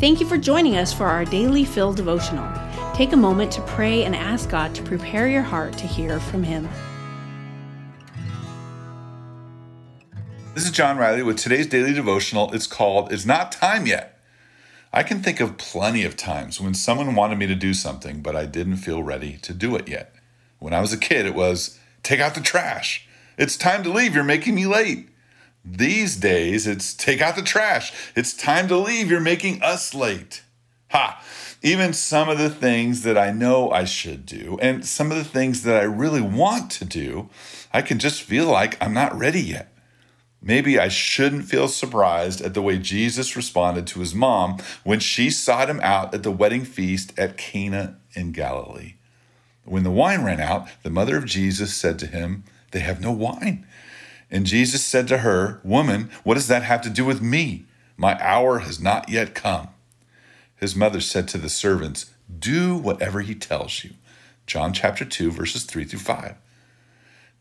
Thank you for joining us for our daily Fill devotional. Take a moment to pray and ask God to prepare your heart to hear from Him. This is John Riley with today's daily devotional. It's called It's Not Time Yet. I can think of plenty of times when someone wanted me to do something, but I didn't feel ready to do it yet. When I was a kid, it was take out the trash. It's time to leave. You're making me late. These days, it's take out the trash. It's time to leave. You're making us late. Ha! Even some of the things that I know I should do and some of the things that I really want to do, I can just feel like I'm not ready yet. Maybe I shouldn't feel surprised at the way Jesus responded to his mom when she sought him out at the wedding feast at Cana in Galilee. When the wine ran out, the mother of Jesus said to him, They have no wine. And Jesus said to her, Woman, what does that have to do with me? My hour has not yet come. His mother said to the servants, Do whatever he tells you. John chapter 2, verses 3 through 5.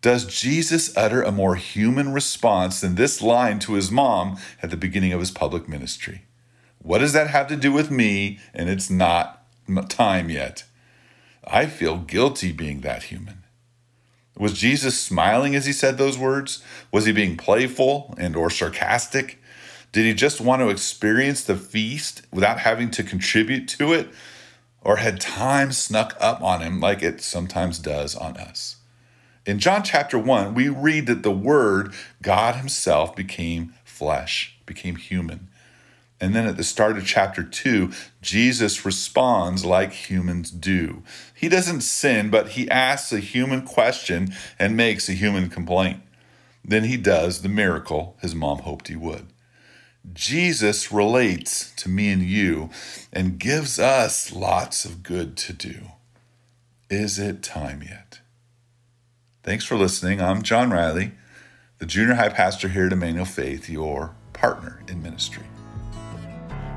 Does Jesus utter a more human response than this line to his mom at the beginning of his public ministry? What does that have to do with me? And it's not time yet. I feel guilty being that human. Was Jesus smiling as he said those words? Was he being playful and or sarcastic? Did he just want to experience the feast without having to contribute to it? Or had time snuck up on him like it sometimes does on us? In John chapter 1, we read that the Word, God Himself, became flesh, became human. And then at the start of chapter 2, Jesus responds like humans do. He doesn't sin, but he asks a human question and makes a human complaint. Then he does the miracle his mom hoped he would. Jesus relates to me and you and gives us lots of good to do. Is it time yet? Thanks for listening. I'm John Riley, the junior high pastor here at Emmanuel Faith, your partner in ministry.